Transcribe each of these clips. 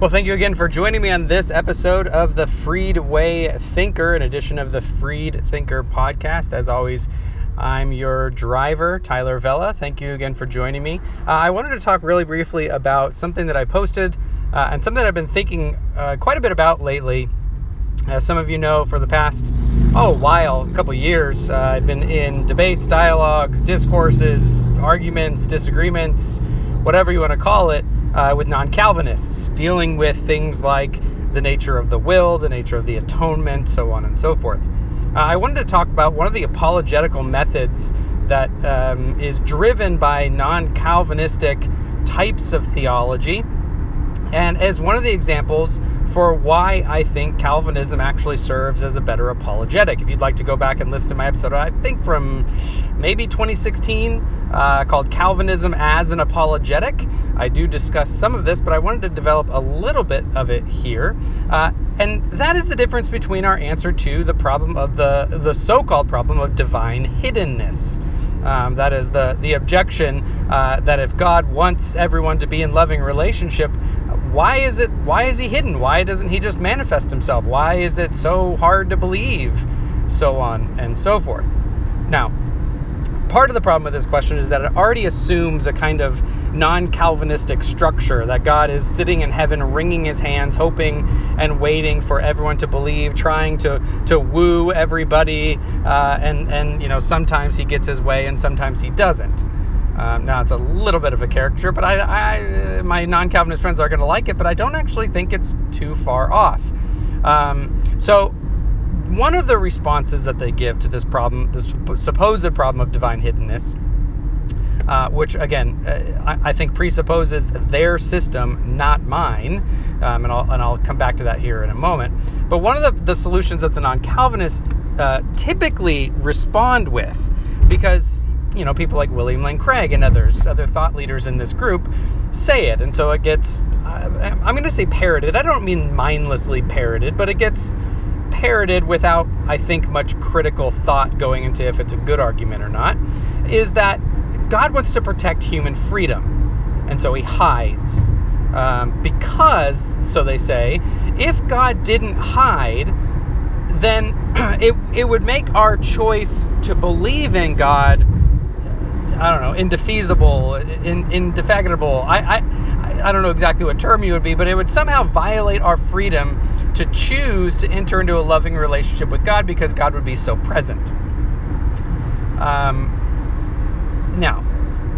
Well, thank you again for joining me on this episode of the Freedway Thinker, an edition of the Freed Thinker podcast. As always, I'm your driver, Tyler Vela. Thank you again for joining me. Uh, I wanted to talk really briefly about something that I posted uh, and something that I've been thinking uh, quite a bit about lately. As some of you know, for the past oh while, a couple years, uh, I've been in debates, dialogues, discourses, arguments, disagreements, whatever you want to call it, uh, with non-Calvinists, dealing with things like the nature of the will, the nature of the atonement, so on and so forth. Uh, I wanted to talk about one of the apologetical methods that um, is driven by non-Calvinistic types of theology, and as one of the examples for why I think Calvinism actually serves as a better apologetic. If you'd like to go back and listen to my episode, I think from maybe 2016 uh, called Calvinism as an Apologetic, I do discuss some of this, but I wanted to develop a little bit of it here. Uh, and that is the difference between our answer to the problem of the, the so called problem of divine hiddenness. Um, that is the the objection uh, that if God wants everyone to be in loving relationship, why is it why is he hidden? Why doesn't he just manifest himself? Why is it so hard to believe? So on and so forth. Now, part of the problem with this question is that it already assumes a kind of non-Calvinistic structure that God is sitting in heaven, wringing his hands, hoping and waiting for everyone to believe, trying to to woo everybody, uh, and and you know sometimes he gets his way and sometimes he doesn't. Um, now it's a little bit of a caricature, but I, I my non-Calvinist friends are going to like it, but I don't actually think it's too far off. Um, so one of the responses that they give to this problem, this supposed problem of divine hiddenness, uh, which again uh, I, I, think presupposes their system, not mine, um, and, I'll, and I'll come back to that here in a moment. But one of the, the solutions that the non-Calvinists uh, typically respond with, because you know people like William Lane Craig and others, other thought leaders in this group, say it, and so it gets. I'm going to say parroted. I don't mean mindlessly parroted, but it gets parroted without, I think, much critical thought going into if it's a good argument or not, is that God wants to protect human freedom. And so he hides. Um, because, so they say, if God didn't hide, then it, it would make our choice to believe in God, I don't know, indefeasible, in, indefatigable. I, I, I don't know exactly what term you would be, but it would somehow violate our freedom to choose to enter into a loving relationship with God because God would be so present. Um, now,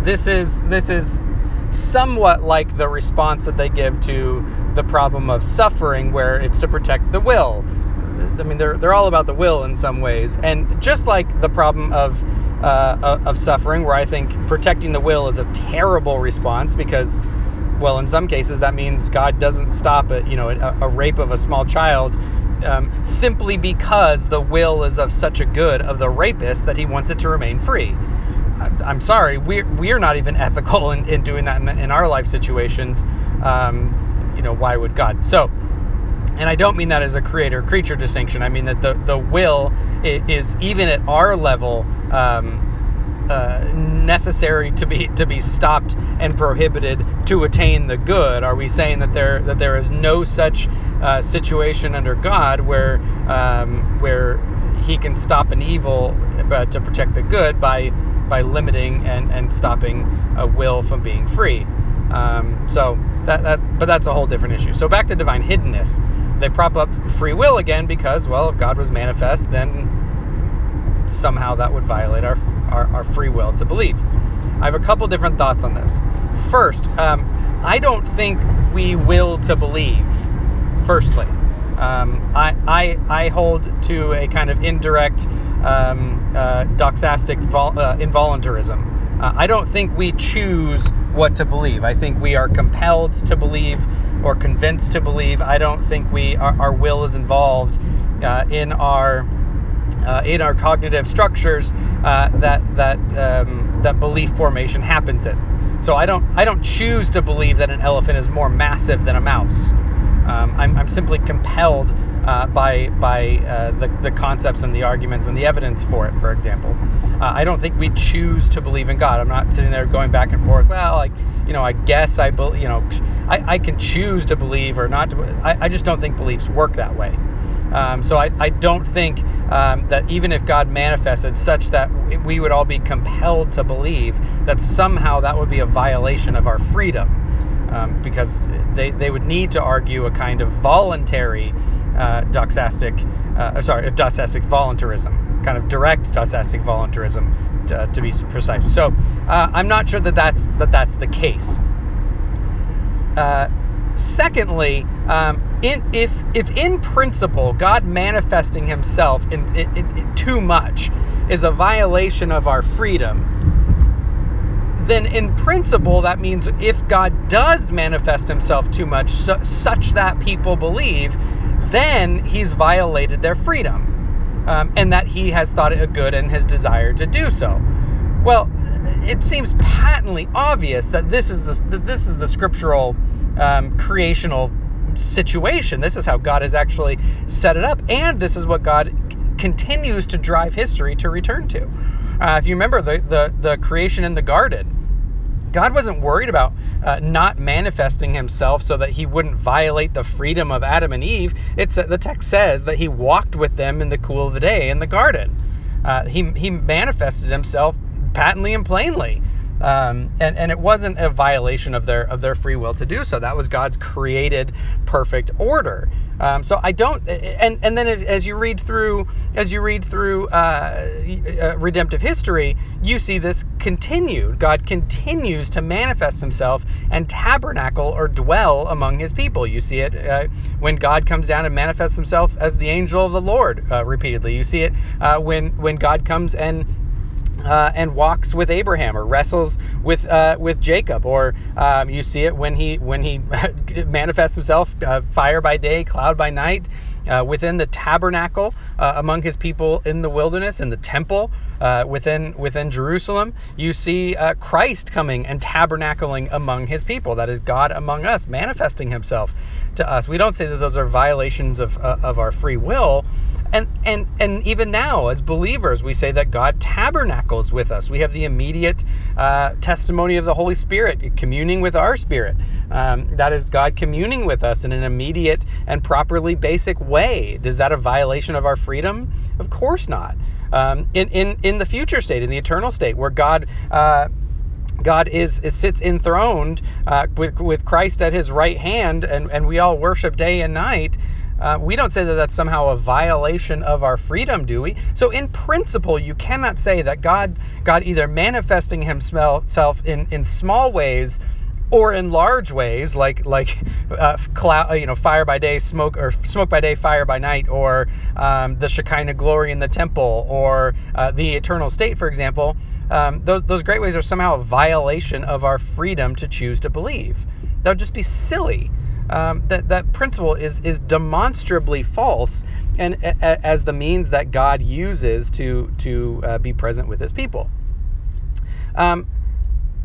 this is this is somewhat like the response that they give to the problem of suffering, where it's to protect the will. I mean, they're they're all about the will in some ways, and just like the problem of uh, of suffering, where I think protecting the will is a terrible response because well, in some cases that means God doesn't stop a you know a, a rape of a small child um, simply because the will is of such a good of the rapist that he wants it to remain free. I'm sorry, we're we're not even ethical in, in doing that in, in our life situations. Um, you know, why would God? So, and I don't mean that as a creator creature distinction. I mean that the the will is, even at our level. Um, uh, necessary to be to be stopped and prohibited to attain the good? Are we saying that there that there is no such uh, situation under God where um, where He can stop an evil but to protect the good by by limiting and, and stopping a will from being free? Um, so that that but that's a whole different issue. So back to divine hiddenness. They prop up free will again because well if God was manifest then somehow that would violate our, our, our free will to believe. I have a couple different thoughts on this. First, um, I don't think we will to believe, firstly. Um, I, I, I hold to a kind of indirect um, uh, doxastic vol- uh, involuntarism. Uh, I don't think we choose what to believe. I think we are compelled to believe or convinced to believe. I don't think we our, our will is involved uh, in our uh, in our cognitive structures uh, that that um, that belief formation happens in. So I don't I don't choose to believe that an elephant is more massive than a mouse. Um, I'm, I'm, simply compelled uh, by by uh, the, the concepts and the arguments and the evidence for it. For example, uh, I don't think we choose to believe in God. I'm not sitting there going back and forth. Well, like you know, I guess I believe. You know, I, I can choose to believe or not to. I, I just don't think beliefs work that way. Um, so I, I don't think um, that even if God manifested such that we would all be compelled to believe, that somehow that would be a violation of our freedom. Um, because they, they would need to argue a kind of voluntary uh, doxastic, uh, sorry, doxastic voluntarism, kind of direct doxastic voluntarism, to, to be precise. So uh, I'm not sure that that's that that's the case. Uh, secondly, um, in, if if in principle God manifesting Himself in, too much is a violation of our freedom, then in principle that means if God does manifest Himself too much, su- such that people believe, then He's violated their freedom, um, and that He has thought it a good and has desired to do so. Well, it seems patently obvious that this is the that this is the scriptural um, creational situation. This is how God has actually set it up, and this is what God continues to drive history to return to. Uh, if you remember the, the the creation in the garden, God wasn't worried about uh, not manifesting himself so that he wouldn't violate the freedom of Adam and Eve. It's uh, the text says that he walked with them in the cool of the day in the garden. Uh, he he manifested himself patently and plainly. Um, and, and it wasn't a violation of their of their free will to do so. That was God's created perfect order. Um, so I don't, and and then as you read through as you read through uh, uh, redemptive history, you see this continued. God continues to manifest Himself and tabernacle or dwell among His people. You see it uh, when God comes down and manifests Himself as the angel of the Lord uh, repeatedly. You see it uh, when when God comes and uh, and walks with Abraham or wrestles with uh, with Jacob, or um, you see it when he when he manifests himself uh, fire by day, cloud by night, uh, within the tabernacle uh, among his people in the wilderness, in the temple uh, within within Jerusalem. You see Christ coming and tabernacling among his people. That is God among us, manifesting Himself to us. We don't say that those are violations of of our free will and and and even now as believers we say that god tabernacles with us. We have the immediate uh, testimony of the holy spirit communing with our spirit. Um, that is god communing with us in an immediate and properly basic way. Does that a violation of our freedom? Of course not. Um, in, in in the future state in the eternal state where god uh, God is, is sits enthroned uh, with with Christ at His right hand, and, and we all worship day and night. Uh, we don't say that that's somehow a violation of our freedom, do we? So in principle, you cannot say that God God either manifesting Himself in in small ways or in large ways, like like uh, cloud, you know, fire by day, smoke or smoke by day, fire by night, or um, the Shekinah glory in the temple, or uh, the eternal state, for example. Um, those those great ways are somehow a violation of our freedom to choose to believe. That would just be silly um, that that principle is is demonstrably false, and a, a, as the means that God uses to to uh, be present with His people. Um,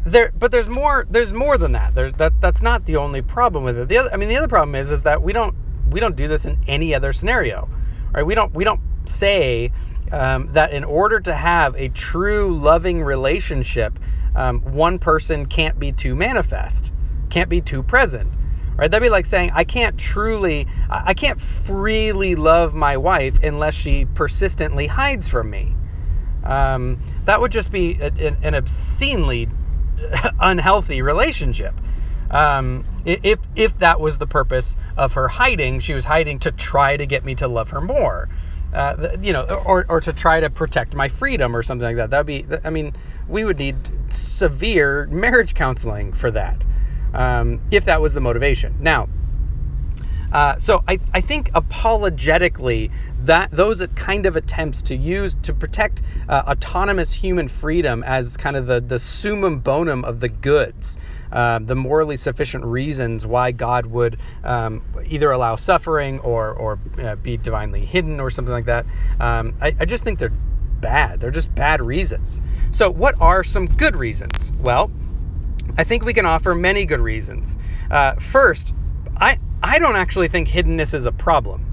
there, but there's more. There's more than that. There's that. That's not the only problem with it. The other, I mean, the other problem is is that we don't we don't do this in any other scenario, right? We don't we don't say um, that in order to have a true loving relationship, um, one person can't be too manifest, can't be too present right? That'd be like saying I can't truly, I can't freely love my wife unless she persistently hides from me. Um, that would just be a, an obscenely unhealthy relationship. Um, if if that was the purpose of her hiding, she was hiding to try to get me to love her more. Uh, you know, or, or to try to protect my freedom or something like that. That'd be, I mean, we would need severe marriage counseling for that um, if that was the motivation. Now, uh, so I, I think apologetically that those kind of attempts to use to protect uh, autonomous human freedom as kind of the, the summum bonum of the goods, uh, the morally sufficient reasons why God would um, either allow suffering or, or uh, be divinely hidden or something like that. Um, I, I just think they're bad. They're just bad reasons. So, what are some good reasons? Well, I think we can offer many good reasons. Uh, first, I, I don't actually think hiddenness is a problem.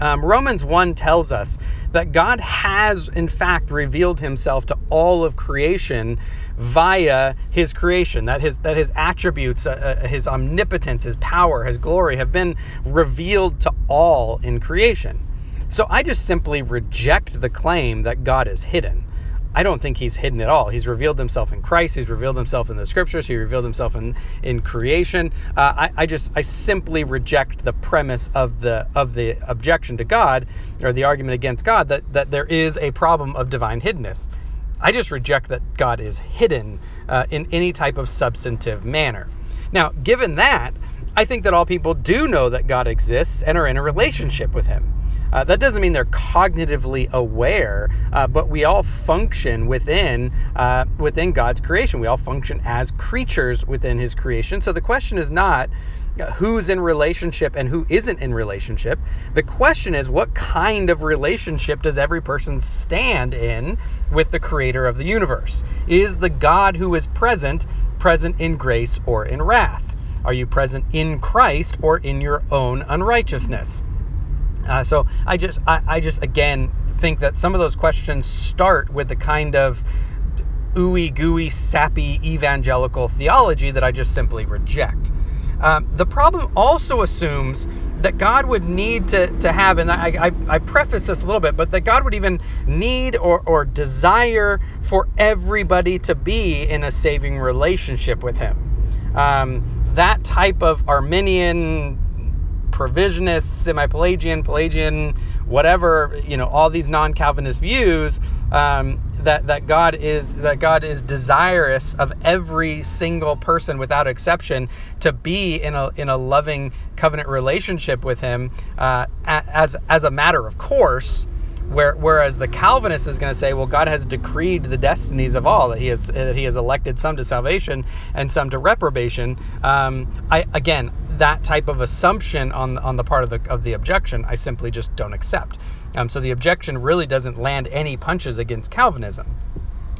Um, Romans 1 tells us that God has, in fact, revealed himself to all of creation via his creation, that his that his attributes, uh, uh, his omnipotence, his power, his glory have been revealed to all in creation. So I just simply reject the claim that God is hidden. I don't think he's hidden at all. He's revealed himself in Christ. He's revealed himself in the scriptures. He revealed himself in in creation. Uh, I, I just I simply reject the premise of the of the objection to God or the argument against God that that there is a problem of divine hiddenness. I just reject that God is hidden uh, in any type of substantive manner. Now, given that, I think that all people do know that God exists and are in a relationship with Him. Uh, that doesn't mean they're cognitively aware, uh, but we all function within uh, within God's creation. We all function as creatures within His creation. So the question is not uh, who's in relationship and who isn't in relationship. The question is what kind of relationship does every person stand in with the creator of the universe? Is the God who is present present in grace or in wrath? Are you present in Christ or in your own unrighteousness? Uh, so I just I, I just again think that some of those questions start with the kind of ooey gooey sappy evangelical theology that I just simply reject. Um, the problem also assumes that God would need to, to have, and I, I, I, preface this a little bit, but that God would even need or, or desire for everybody to be in a saving relationship with Him. Um, that type of Arminian provisionist, semi-Pelagian, Pelagian, whatever, you know, all these non-Calvinist views um, that that God is that God is desirous of every single person without exception to be in a in a loving covenant relationship with Him uh, as as a matter of course. Where, whereas the Calvinist is going to say, well, God has decreed the destinies of all that He has that He has elected some to salvation and some to reprobation. Um, I again, that type of assumption on on the part of the of the objection, I simply just don't accept. Um, so the objection really doesn't land any punches against Calvinism.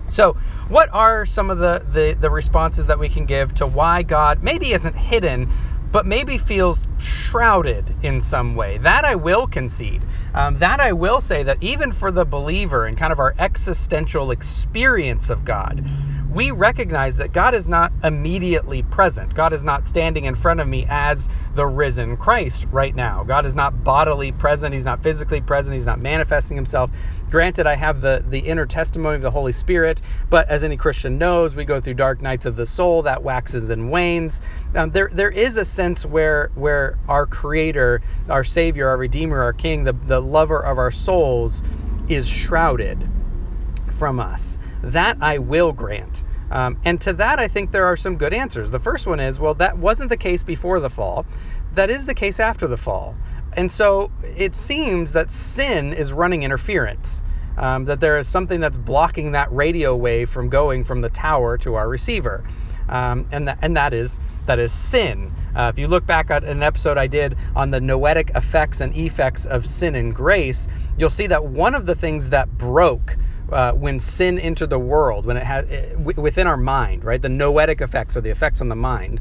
So, what are some of the, the, the responses that we can give to why God maybe isn't hidden, but maybe feels shrouded in some way. That I will concede. Um, that I will say that even for the believer and kind of our existential experience of God, we recognize that God is not immediately present. God is not standing in front of me as the risen Christ right now. God is not bodily present. He's not physically present. He's not manifesting himself. Granted, I have the, the inner testimony of the Holy Spirit, but as any Christian knows, we go through dark nights of the soul that waxes and wanes. Um, there, there is a sense where, where our Creator, our Savior, our Redeemer, our King, the, the lover of our souls, is shrouded from us. That I will grant. Um, and to that, I think there are some good answers. The first one is well, that wasn't the case before the fall. That is the case after the fall. And so it seems that sin is running interference. Um, that there is something that's blocking that radio wave from going from the tower to our receiver, um, and that and that is that is sin. Uh, if you look back at an episode I did on the noetic effects and effects of sin and grace, you'll see that one of the things that broke uh, when sin entered the world, when it had within our mind, right? The noetic effects or the effects on the mind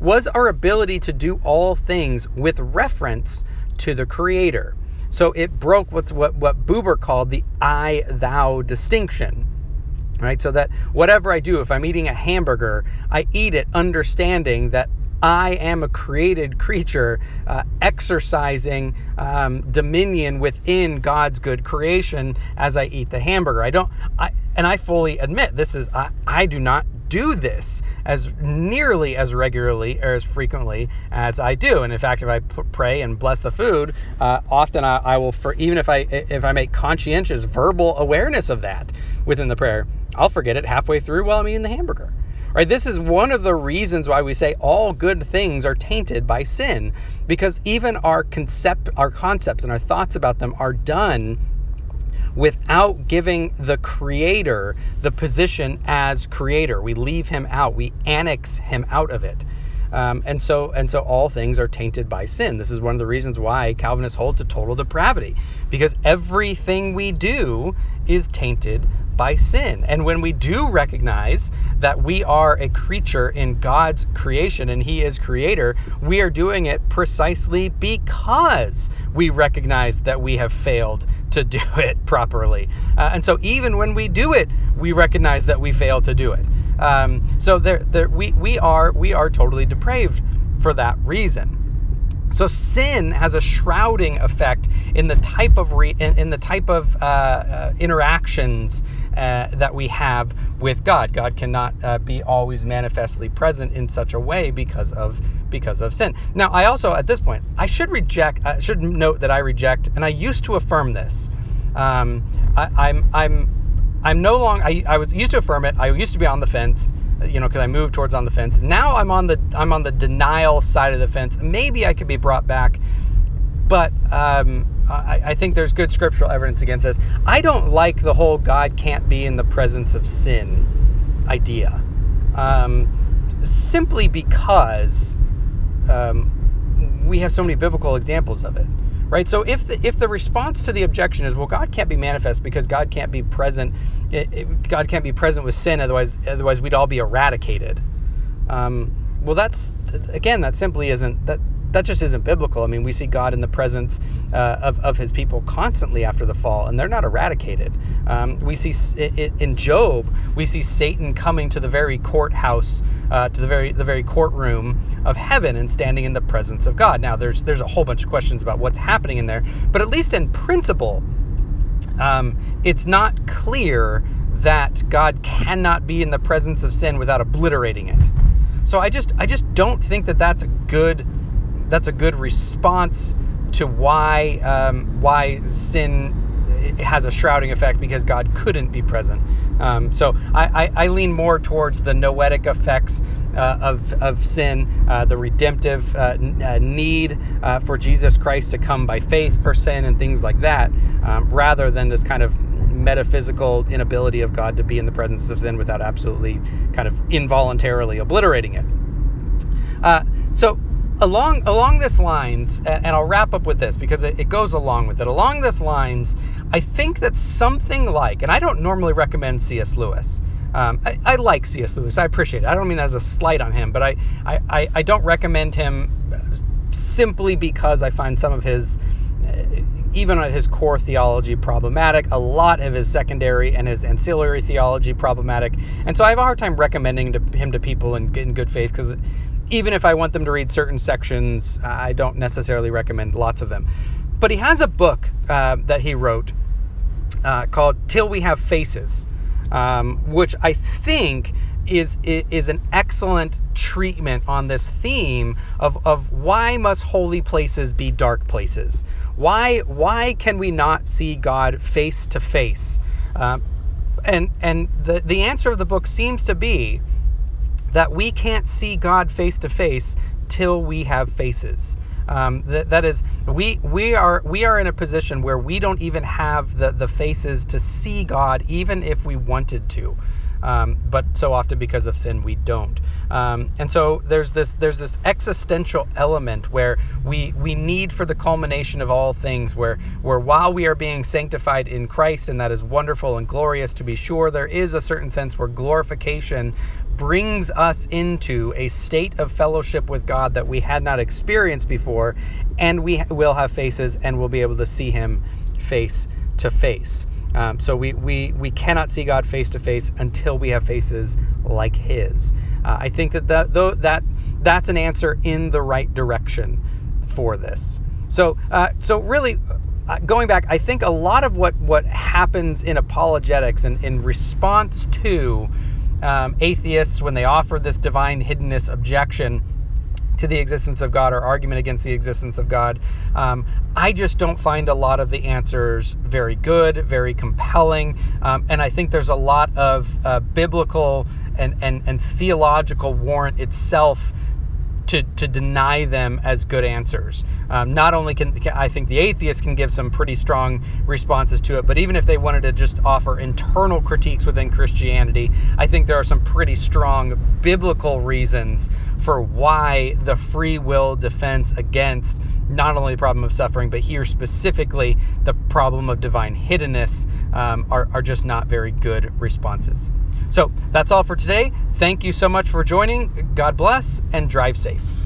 was our ability to do all things with reference to the Creator. So it broke what's what what Buber called the I thou distinction. Right? So that whatever I do, if I'm eating a hamburger, I eat it understanding that I am a created creature uh, exercising um, dominion within God's good creation as I eat the hamburger. I don't, I, and I fully admit this is, I, I do not do this as nearly as regularly or as frequently as I do. And in fact, if I p- pray and bless the food, uh, often I, I, will, for even if I if I make conscientious verbal awareness of that within the prayer, I'll forget it halfway through while I'm eating the hamburger. Right? This is one of the reasons why we say all good things are tainted by sin, because even our concept, our concepts, and our thoughts about them are done without giving the creator the position as creator. We leave him out. We annex him out of it. Um, and so and so all things are tainted by sin. This is one of the reasons why Calvinists hold to total depravity, because everything we do is tainted by sin. And when we do recognize that we are a creature in God's creation and He is creator, we are doing it precisely because we recognize that we have failed to do it properly. Uh, and so even when we do it, we recognize that we fail to do it. Um, so there, there, we we are we are totally depraved for that reason. So sin has a shrouding effect in the type of re, in, in the type of uh, uh, interactions uh, that we have with God. God cannot uh, be always manifestly present in such a way because of because of sin. Now, I also at this point I should reject I should note that I reject and I used to affirm this. Um, I, I'm I'm I'm no longer I, I was used to affirm it. I used to be on the fence you know, because I moved towards on the fence. Now I'm on the I'm on the denial side of the fence. Maybe I could be brought back, but um, I, I, think there's good scriptural evidence against this. I don't like the whole God can't be in the presence of sin idea, um, simply because um, we have so many biblical examples of it right? So if the if the response to the objection is, well, God can't be manifest because God can't be present, it, it, God can't be present with sin, otherwise otherwise we'd all be eradicated. Um, well, that's again, that simply isn't that that just isn't biblical. I mean, we see God in the presence uh, of, of his people constantly after the fall, and they're not eradicated. Um, we see in Job, we see Satan coming to the very courthouse, uh, to the very the very courtroom of heaven, and standing in the presence of God. Now, there's there's a whole bunch of questions about what's happening in there, but at least in principle, um, it's not clear that God cannot be in the presence of sin without obliterating it. So I just I just don't think that that's a good that's a good response to why um, why sin has a shrouding effect because God couldn't be present. Um, so I, I, I, lean more towards the noetic effects uh, of, of sin, uh, the redemptive uh, uh, need uh, for Jesus Christ to come by faith for sin and things like that, um, rather than this kind of metaphysical inability of God to be in the presence of sin without absolutely kind of involuntarily obliterating it. Uh, so along along this lines, and, I'll wrap up with this because it, it goes along with it. Along this lines, I think that something like, and I don't normally recommend C.S. Lewis. Um, I, I, like C.S. Lewis. I appreciate it. I don't mean as a slight on him, but I, I, I don't recommend him simply because I find some of his, even at his core theology, problematic. A lot of his secondary and his ancillary theology problematic. And so I have a hard time recommending to, him to people in, in good faith because even if I want them to read certain sections, I don't necessarily recommend lots of them. But he has a book uh, that he wrote uh, called Till We Have Faces, um, which I think is is an excellent treatment on this theme of, of why must holy places be dark places? Why why can we not see God face to face? Uh, and and the the answer of the book seems to be that we can't see God face to face till we have faces. Um, that, that is, we we are we are in a position where we don't even have the the faces to see God, even if we wanted to. Um, but so often because of sin we don't. Um, and so there's this there's this existential element where we we need for the culmination of all things, where where while we are being sanctified in Christ, and that is wonderful and glorious to be sure, there is a certain sense where glorification brings us into a state of fellowship with God that we had not experienced before, and we will have faces and we'll be able to see Him face to face. Um, so we, we, we cannot see God face to face until we have faces like His. Uh, I think that that, though, that that's an answer in the right direction for this. So uh, so really. Uh, going back, I think a lot of what, what happens in apologetics and in response to um, atheists, when they offer this divine hiddenness objection, to the existence of God or argument against the existence of God. Um, I just don't find a lot of the answers very good, very compelling, um, and I think there's a lot of uh, biblical and, and, and theological warrant itself to, to deny them as good answers. Um, not only can, can, I think the atheists can give some pretty strong responses to it, but even if they wanted to just offer internal critiques within Christianity, I think there are some pretty strong biblical reasons for why the free will defense against not only the problem of suffering, but here specifically the problem of divine hiddenness um, are, are just not very good responses. So that's all for today. Thank you so much for joining. God bless and drive safe.